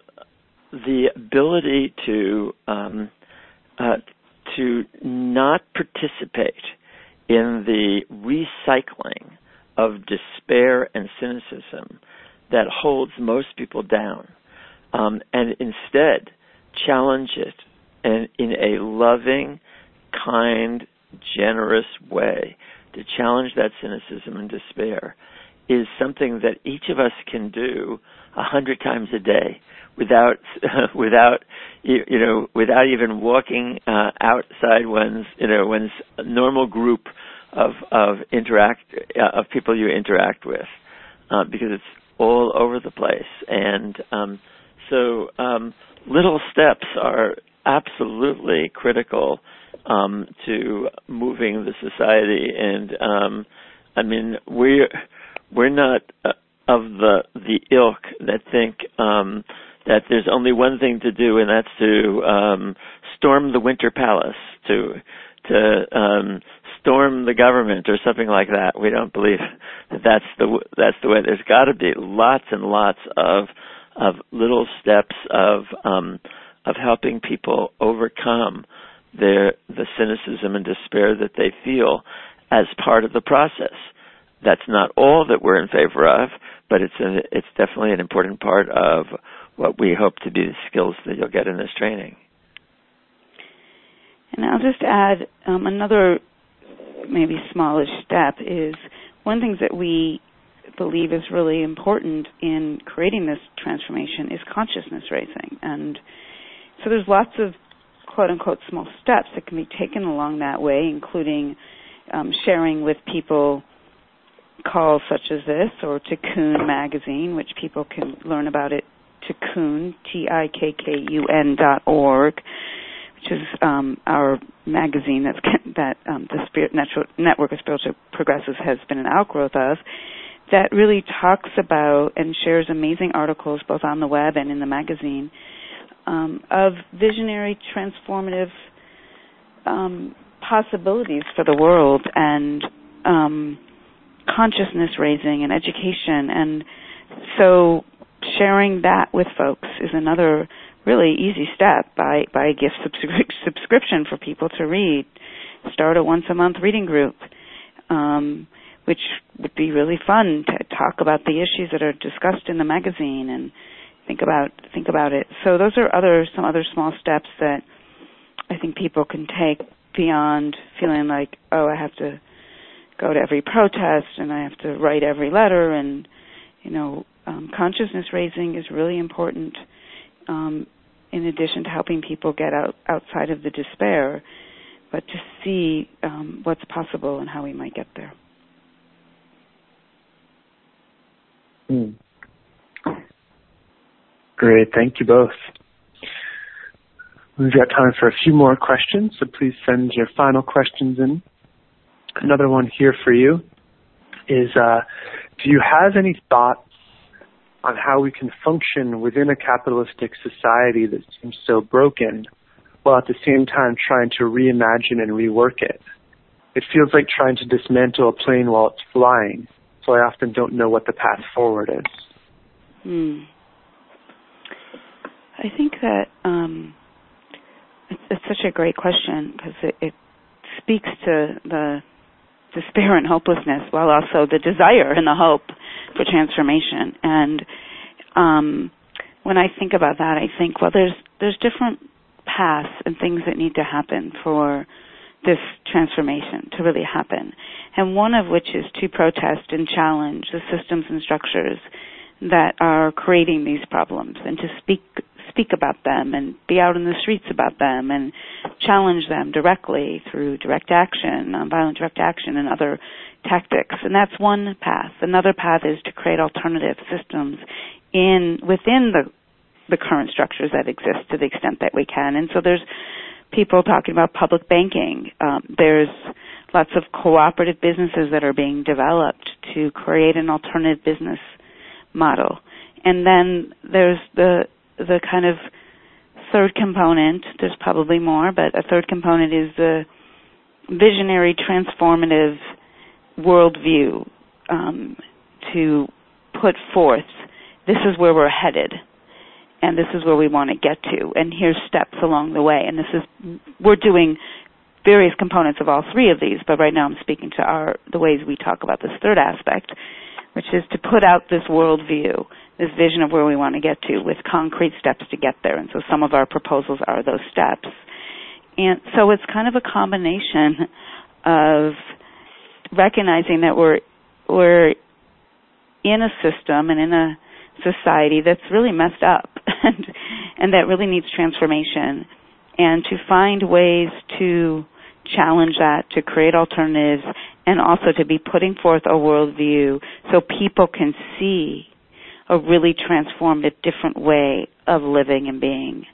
Speaker 3: the ability to um, uh, to not participate in the recycling of despair and cynicism that holds most people down, um, and instead challenge it in, in a loving, kind, generous way to challenge that cynicism and despair is something that each of us can do a hundred times a day without without you, know without even walking uh, outside one's you know one's normal group of of interact uh, of people you interact with uh, because it's all over the place. And um, so um, little steps are absolutely critical um, to moving the society and um, I mean we're we're not uh, of the the ilk that think um, that there's only one thing to do, and that's to um, storm the Winter Palace, to to um, storm the government or something like that. We don't believe that that's the that's the way. There's got to be lots and lots of of little steps of um, of helping people overcome their the cynicism and despair that they feel as part of the process. That's not all that we're in favor of, but it's a, it's definitely an important part of what we hope to be the skills that you'll get in this training.
Speaker 2: And I'll just add um, another maybe smallish step is one thing that we believe is really important in creating this transformation is consciousness raising. And so there's lots of quote unquote small steps that can be taken along that way, including um, sharing with people calls such as this or Tikkun magazine, which people can learn about it Tikkun, T-I-K-K-U-N dot org, which is um, our magazine that's that um, the Spirit Network of Spiritual Progressives has been an outgrowth of. That really talks about and shares amazing articles both on the web and in the magazine um, of visionary, transformative um, possibilities for the world and um, consciousness raising and education. And so sharing that with folks is another really easy step by by a gift subscription for people to read. Start a once a month reading group, um, which would be really fun to talk about the issues that are discussed in the magazine and think about think about it. So those are other some other small steps that I think people can take beyond feeling like oh I have to go to every protest and I have to write every letter and you know um, consciousness raising is really important um, in addition to helping people get out outside of the despair, but to see um, what's possible and how we might get there.
Speaker 1: Mm. Great, thank you both. We've got time for a few more questions, so please send your final questions in. Another one here for you is uh, Do you have any thoughts on how we can function within a capitalistic society that seems so broken while at the same time trying to reimagine and rework it. It feels like trying to dismantle a plane while it's flying, so I often don't know what the path forward is.
Speaker 2: Hmm. I think that um, it's, it's such a great question because it, it speaks to the despair and hopelessness while also the desire and the hope for transformation. And um, when I think about that, I think, well, there's there's different paths and things that need to happen for this transformation to really happen. And one of which is to protest and challenge the systems and structures that are creating these problems and to speak speak about them and be out in the streets about them and challenge them directly through direct action, nonviolent direct action and other tactics. And that's one path. Another path is to create alternative systems in within the the current structures that exist to the extent that we can. And so there's people talking about public banking. Um, there's lots of cooperative businesses that are being developed to create an alternative business model. And then there's the the kind of third component. There's probably more, but a third component is the visionary, transformative worldview um, to put forth. This is where we're headed, and this is where we want to get to, and here's steps along the way. And this is we're doing various components of all three of these, but right now I'm speaking to our the ways we talk about this third aspect, which is to put out this worldview, this vision of where we want to get to, with concrete steps to get there. And so some of our proposals are those steps. And so it's kind of a combination of recognizing that we're we're in a system and in a society that's really messed up and and that really needs transformation and to find ways to challenge that, to create alternatives, and also to be putting forth a worldview so people can see a really transformed, a different way of living and being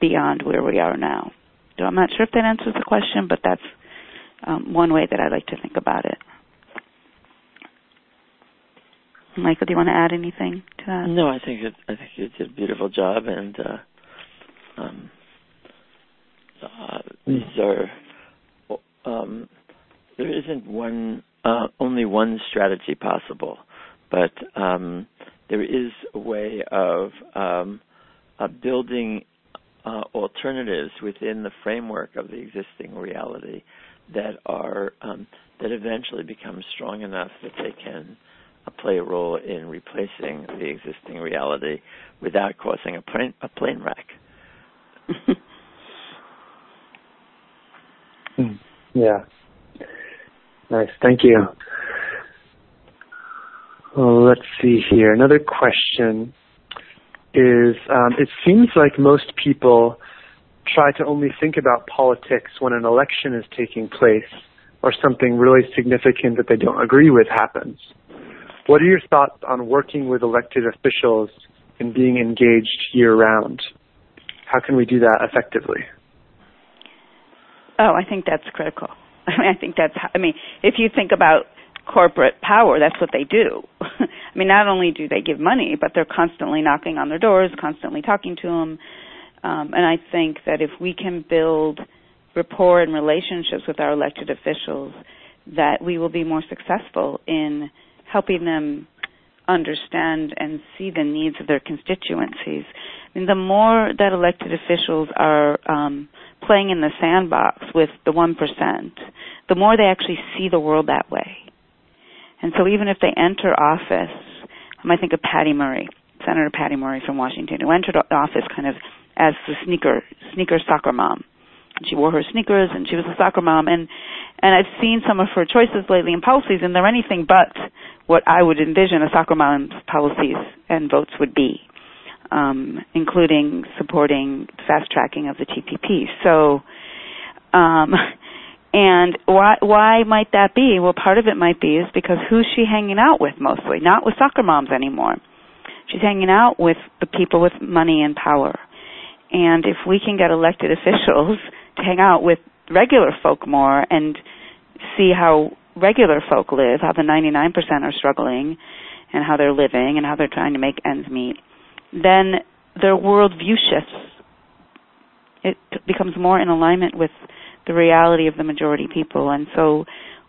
Speaker 2: beyond where we are now. So I'm not sure if that answers the question, but that's um, one way that I like to think about it. Michael, do you want to add anything to that?
Speaker 3: No, I think it, I think you did a beautiful job, and uh, um, uh, these are um, there isn't one uh, only one strategy possible, but um, there is a way of, um, of building uh, alternatives within the framework of the existing reality that are um, that eventually become strong enough that they can uh, play a role in replacing the existing reality without causing a plane a plane wreck.
Speaker 1: Hmm. yeah. Nice. Thank you. Let's see here. Another question is um, it seems like most people try to only think about politics when an election is taking place or something really significant that they don't agree with happens. What are your thoughts on working with elected officials and being engaged year round? How can we do that effectively?
Speaker 2: Oh, I think that's critical. I mean, I think that's. I mean, if you think about corporate power, that's what they do. I mean, not only do they give money, but they're constantly knocking on their doors, constantly talking to them. Um, and I think that if we can build rapport and relationships with our elected officials, that we will be more successful in helping them understand and see the needs of their constituencies. I mean, the more that elected officials are um, playing in the sandbox with the 1%, the more they actually see the world that way. And so even if they enter office, um, I might think of Patty Murray, Senator Patty Murray from Washington, who entered office kind of as the sneaker sneaker soccer mom. She wore her sneakers and she was a soccer mom and and I've seen some of her choices lately in policies and they're anything but what I would envision a soccer mom's policies and votes would be um, including supporting fast tracking of the TPP. So, um, and why why might that be? Well, part of it might be is because who's she hanging out with mostly? Not with soccer moms anymore. She's hanging out with the people with money and power. And if we can get elected officials to hang out with regular folk more and see how regular folk live, how the 99% are struggling, and how they're living, and how they're trying to make ends meet, then their worldview shifts. It becomes more in alignment with the reality of the majority people. And so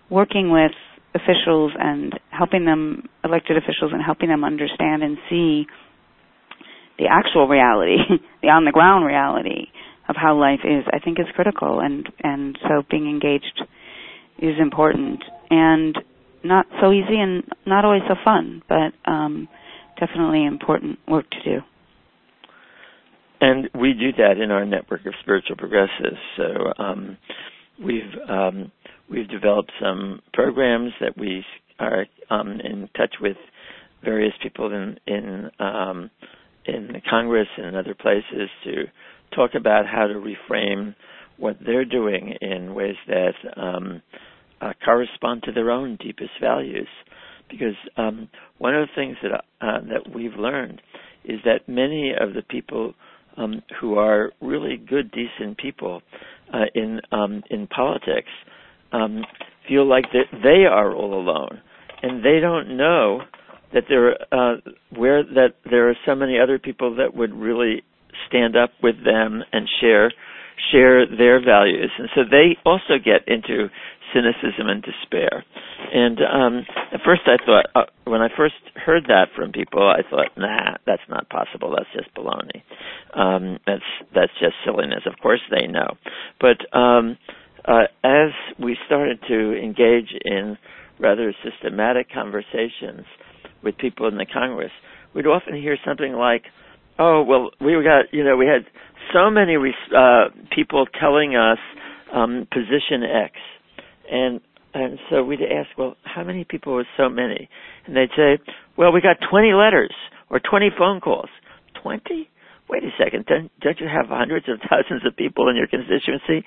Speaker 2: working with officials and helping them, elected officials, and helping them understand and see the actual reality, the on the ground reality of how life is, I think is critical. And, and so being engaged is important and not so easy and not always so fun, but, um, definitely important work to do.
Speaker 3: And we do that in our network of spiritual progressives. So um, we've um, we've developed some programs that we are um, in touch with various people in in um, in Congress and other places to talk about how to reframe what they're doing in ways that um, uh, correspond to their own deepest values because um, one of the things that uh, that we've learned is that many of the people um, who are really good, decent people uh, in um, in politics um, feel like that they are all alone, and they don't know that there uh, where that there are so many other people that would really stand up with them and share share their values, and so they also get into cynicism and despair. And um, at first, I thought uh, when I first heard that from people, I thought, nah, that's not possible. That's just baloney. Um, that's that's just silliness. Of course, they know. But um, uh, as we started to engage in rather systematic conversations with people in the Congress, we'd often hear something like, "Oh, well, we got you know we had so many uh, people telling us um, position X." and and so we'd ask, well, how many people was so many? And they'd say, well, we got 20 letters or 20 phone calls. 20? Wait a second. Don't, don't you have hundreds of thousands of people in your constituency?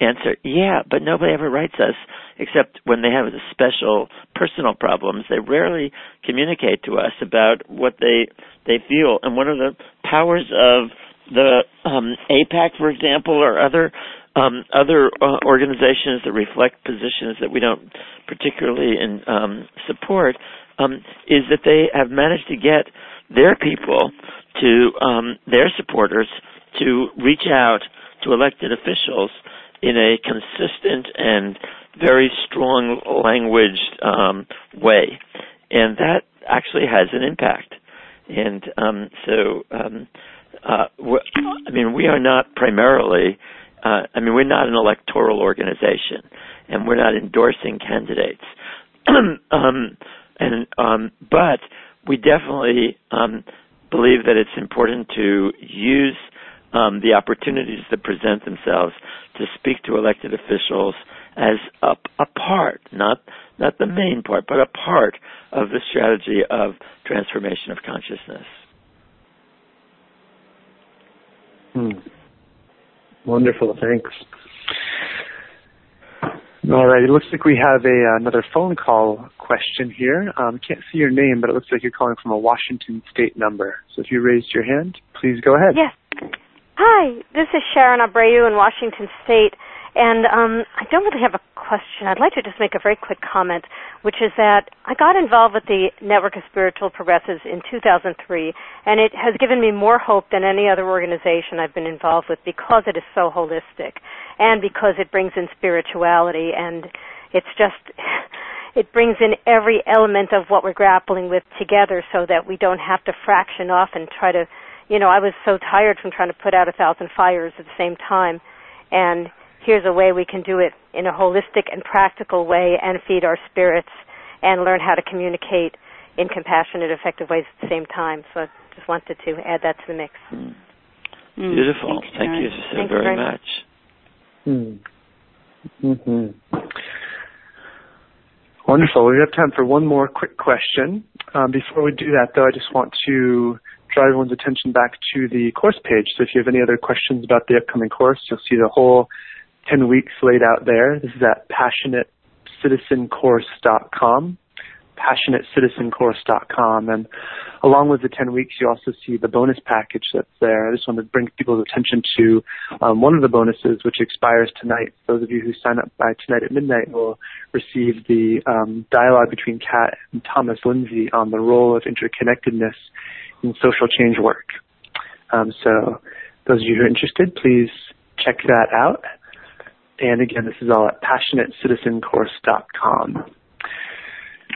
Speaker 3: Answer, yeah, but nobody ever writes us except when they have special personal problems. They rarely communicate to us about what they they feel. And one of the powers of the um, AIPAC, for example, or other um, other uh, organizations that reflect positions that we don't particularly in, um, support, um, is that they have managed to get their people to um, their supporters to reach out to elected officials in a consistent and very strong language um, way, and that actually has an impact. And so, uh, I mean, we are not primarily. Uh, I mean, we're not an electoral organization, and we're not endorsing candidates. um, and um, but we definitely um, believe that it's important to use um, the opportunities that present themselves to speak to elected officials as a, a part, not not the main part, but a part of the strategy of transformation of consciousness.
Speaker 1: Hmm. Wonderful, thanks. All right, it looks like we have a another phone call question here. Um, can't see your name, but it looks like you're calling from a Washington State number. So if you raised your hand, please go ahead.
Speaker 5: Yes. Hi, this is Sharon Abreu in Washington State. And um, I don't really have a question. I'd like to just make a very quick comment, which is that I got involved with the Network of Spiritual Progressives in 2003, and it has given me more hope than any other organization I've been involved with because it is so holistic and because it brings in spirituality and it's just it brings in every element of what we're grappling with together so that we don't have to fraction off and try to you know i was so tired from trying to put out a thousand fires at the same time and here's a way we can do it in a holistic and practical way and feed our spirits and learn how to communicate in compassionate, effective ways at the same time. So I just wanted to add that to the mix.
Speaker 3: Mm. Beautiful.
Speaker 2: Thanks,
Speaker 3: Thank you so
Speaker 5: Thank
Speaker 3: very,
Speaker 5: very
Speaker 3: much.
Speaker 1: Mm. Mm-hmm. Wonderful. We have time for one more quick question. Um, before we do that, though, I just want to draw everyone's attention back to the course page. So if you have any other questions about the upcoming course, you'll see the whole 10 weeks laid out there. This is at passionatecitizencourse.com, passionatecitizencourse.com. And along with the 10 weeks, you also see the bonus package that's there. I just want to bring people's attention to um, one of the bonuses, which expires tonight. Those of you who sign up by tonight at midnight will receive the um, dialogue between Cat and Thomas Lindsay on the role of interconnectedness in social change work. Um, so those of you who are interested, please check that out. And again, this is all at passionatecitizencourse.com.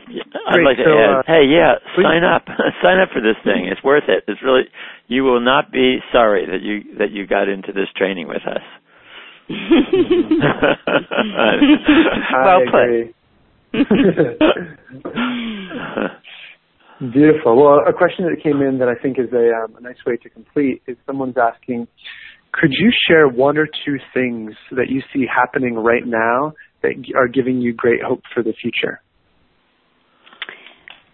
Speaker 3: Yeah, I'd like to
Speaker 1: so,
Speaker 3: add,
Speaker 1: uh,
Speaker 3: hey, yeah,
Speaker 1: please.
Speaker 3: sign up, sign up for this thing. It's worth it. It's really, you will not be sorry that you that you got into this training with us.
Speaker 2: well
Speaker 1: agree. Beautiful. Well, a question that came in that I think is a, um, a nice way to complete is someone's asking, could you share one or two things that you see happening right now that are giving you great hope for the future?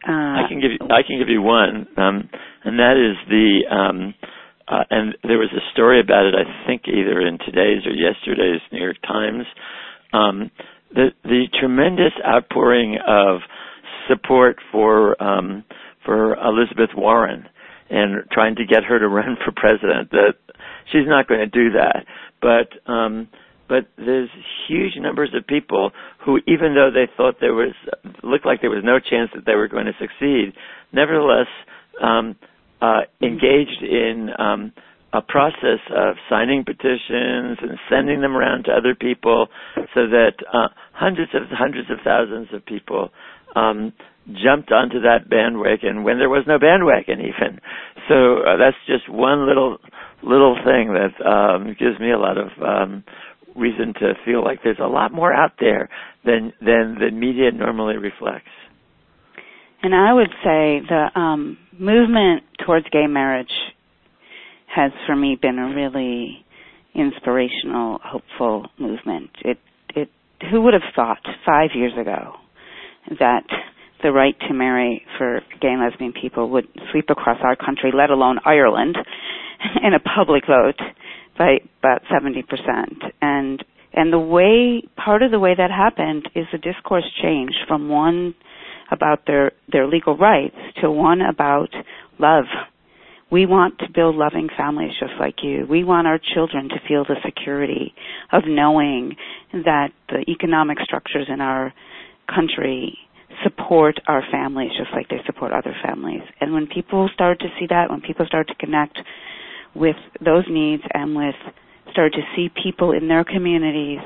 Speaker 2: Uh,
Speaker 3: I can give you, I can give you one, um, and that is the, um, uh, and there was a story about it. I think either in today's or yesterday's New York Times. Um, the the tremendous outpouring of support for um, for Elizabeth Warren and trying to get her to run for president. That she's not going to do that, but um, but there's huge numbers of people who, even though they thought there was looked like there was no chance that they were going to succeed, nevertheless um, uh, engaged in um, a process of signing petitions and sending them around to other people, so that uh, hundreds of hundreds of thousands of people um, jumped onto that bandwagon when there was no bandwagon even. So uh, that's just one little little thing that um, gives me a lot of um, reason to feel like there's a lot more out there than than the media normally reflects.
Speaker 2: And I would say the um, movement towards gay marriage has, for me, been a really inspirational, hopeful movement. It, it, who would have thought five years ago that the right to marry for gay and lesbian people would sweep across our country, let alone Ireland, in a public vote by about 70%. And and the way part of the way that happened is the discourse changed from one about their their legal rights to one about love. We want to build loving families just like you. We want our children to feel the security of knowing that the economic structures in our country support our families just like they support other families. And when people start to see that, when people start to connect with those needs and with start to see people in their communities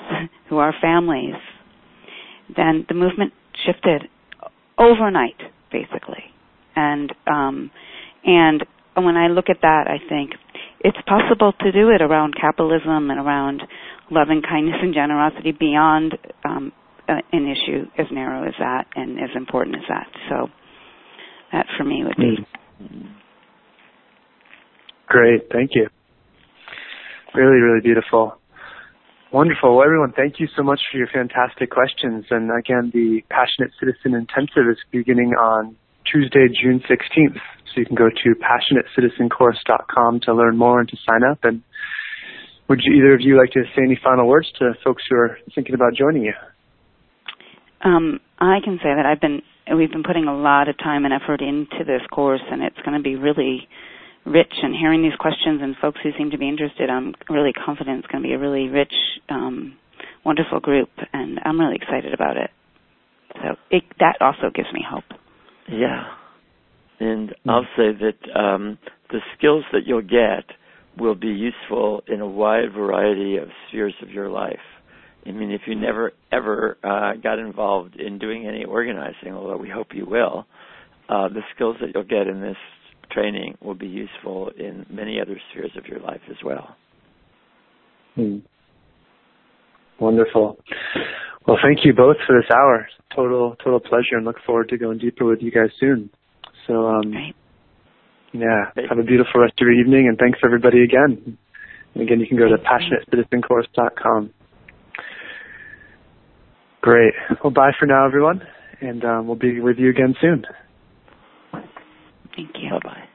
Speaker 2: who are families, then the movement shifted overnight, basically. And um, and when I look at that, I think it's possible to do it around capitalism and around loving kindness and generosity beyond um, an issue as narrow as that and as important as that. So that for me would be. Mm.
Speaker 1: Great, thank you. Really, really beautiful. Wonderful. Well, everyone, thank you so much for your fantastic questions. And again, the Passionate Citizen Intensive is beginning on Tuesday, June 16th. So you can go to passionatecitizencourse.com to learn more and to sign up. And would you, either of you like to say any final words to folks who are thinking about joining you?
Speaker 2: Um, I can say that I've been we've been putting a lot of time and effort into this course, and it's going to be really rich. And hearing these questions and folks who seem to be interested, I'm really confident it's going to be a really rich, um, wonderful group, and I'm really excited about it. So it, that also gives me hope.
Speaker 3: Yeah, and I'll say that um, the skills that you'll get will be useful in a wide variety of spheres of your life. I mean, if you never ever uh, got involved in doing any organizing, although we hope you will, uh, the skills that you'll get in this training will be useful in many other spheres of your life as well.
Speaker 1: Hmm. Wonderful. Well, thank you both for this hour. Total, total pleasure, and look forward to going deeper with you guys soon. So, um, yeah, have a beautiful rest of your evening, and thanks everybody again. And again, you can go to passionatecitizencourse.com. Great. Well, bye for now, everyone, and um, we'll be with you again soon.
Speaker 2: Thank you.
Speaker 3: Bye bye.